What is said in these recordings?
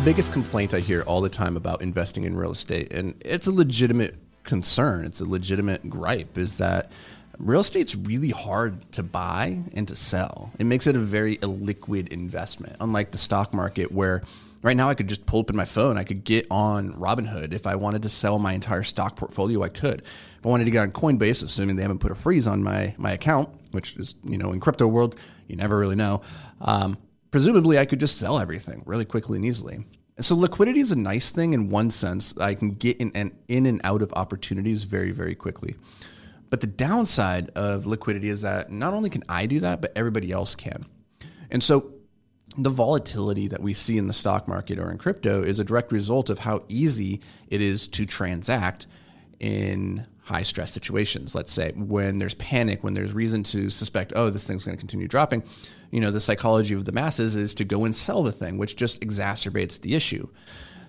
The biggest complaint I hear all the time about investing in real estate, and it's a legitimate concern, it's a legitimate gripe, is that real estate's really hard to buy and to sell. It makes it a very illiquid investment, unlike the stock market where right now I could just pull up in my phone, I could get on Robinhood. If I wanted to sell my entire stock portfolio, I could. If I wanted to get on Coinbase, assuming they haven't put a freeze on my, my account, which is, you know, in crypto world, you never really know. Um, presumably I could just sell everything really quickly and easily. So liquidity is a nice thing in one sense. I can get in and in and out of opportunities very, very quickly. But the downside of liquidity is that not only can I do that, but everybody else can. And so the volatility that we see in the stock market or in crypto is a direct result of how easy it is to transact in high stress situations. Let's say when there's panic, when there's reason to suspect, oh, this thing's going to continue dropping you know, the psychology of the masses is to go and sell the thing, which just exacerbates the issue.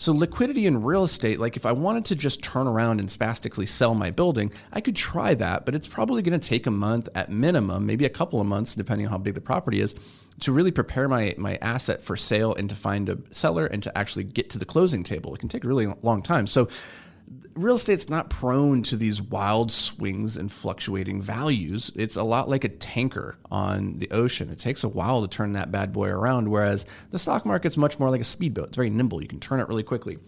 So liquidity in real estate, like if I wanted to just turn around and spastically sell my building, I could try that, but it's probably going to take a month at minimum, maybe a couple of months, depending on how big the property is, to really prepare my my asset for sale and to find a seller and to actually get to the closing table. It can take a really long time. So real estate's not prone to these wild swings and fluctuating values. It's a lot like a tanker on the ocean. It takes a while to turn that bad boy around, whereas the stock market's much more like a speedboat. It's very nimble. You can turn it really quickly.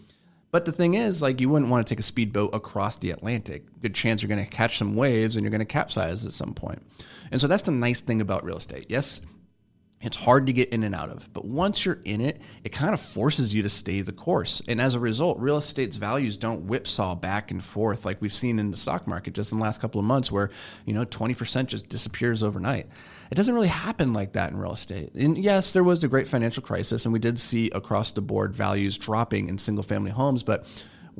But the thing is, like, you wouldn't want to take a speedboat across the Atlantic. Good chance you're going to catch some waves and you're going to capsize at some point. And so that's the nice thing about real estate. Yes, it's hard to get in and out of. But once you're in it, it kind of forces you to stay the course. And as a result, real estate's values don't whipsaw back and forth like we've seen in the stock market just in the last couple of months where, you know, 20% just disappears overnight. It doesn't really happen like that in real estate. And yes, there was the great financial crisis and we did see across the board values dropping in single family homes, but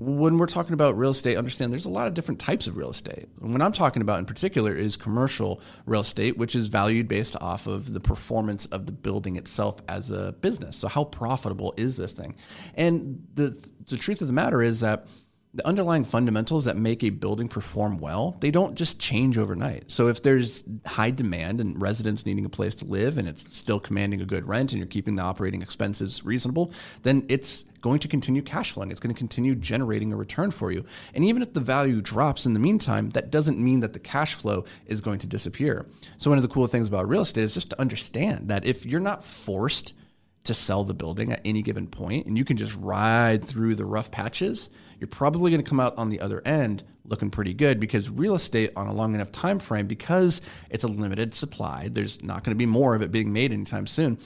when we're talking about real estate, understand there's a lot of different types of real estate. And what I'm talking about in particular is commercial real estate, which is valued based off of the performance of the building itself as a business. So, how profitable is this thing? And the, the truth of the matter is that the underlying fundamentals that make a building perform well, they don't just change overnight. So if there's high demand and residents needing a place to live and it's still commanding a good rent and you're keeping the operating expenses reasonable, then it's going to continue cash flowing. It's going to continue generating a return for you. And even if the value drops in the meantime, that doesn't mean that the cash flow is going to disappear. So one of the cool things about real estate is just to understand that if you're not forced to sell the building at any given point and you can just ride through the rough patches, you're probably going to come out on the other end looking pretty good because real estate on a long enough time frame because it's a limited supply there's not going to be more of it being made anytime soon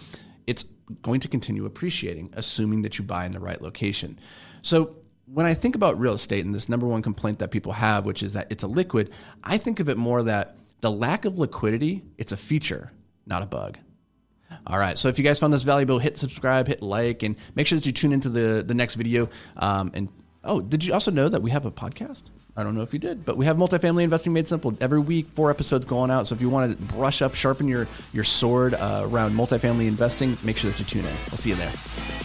it's going to continue appreciating assuming that you buy in the right location. So when i think about real estate and this number one complaint that people have which is that it's illiquid i think of it more that the lack of liquidity it's a feature not a bug all right. So if you guys found this valuable, hit subscribe, hit like, and make sure that you tune into the, the next video um, and Oh, did you also know that we have a podcast? I don't know if you did, but we have multifamily investing made simple every week. Four episodes going out. So if you want to brush up, sharpen your your sword uh, around multifamily investing, make sure that you tune in. I'll see you there.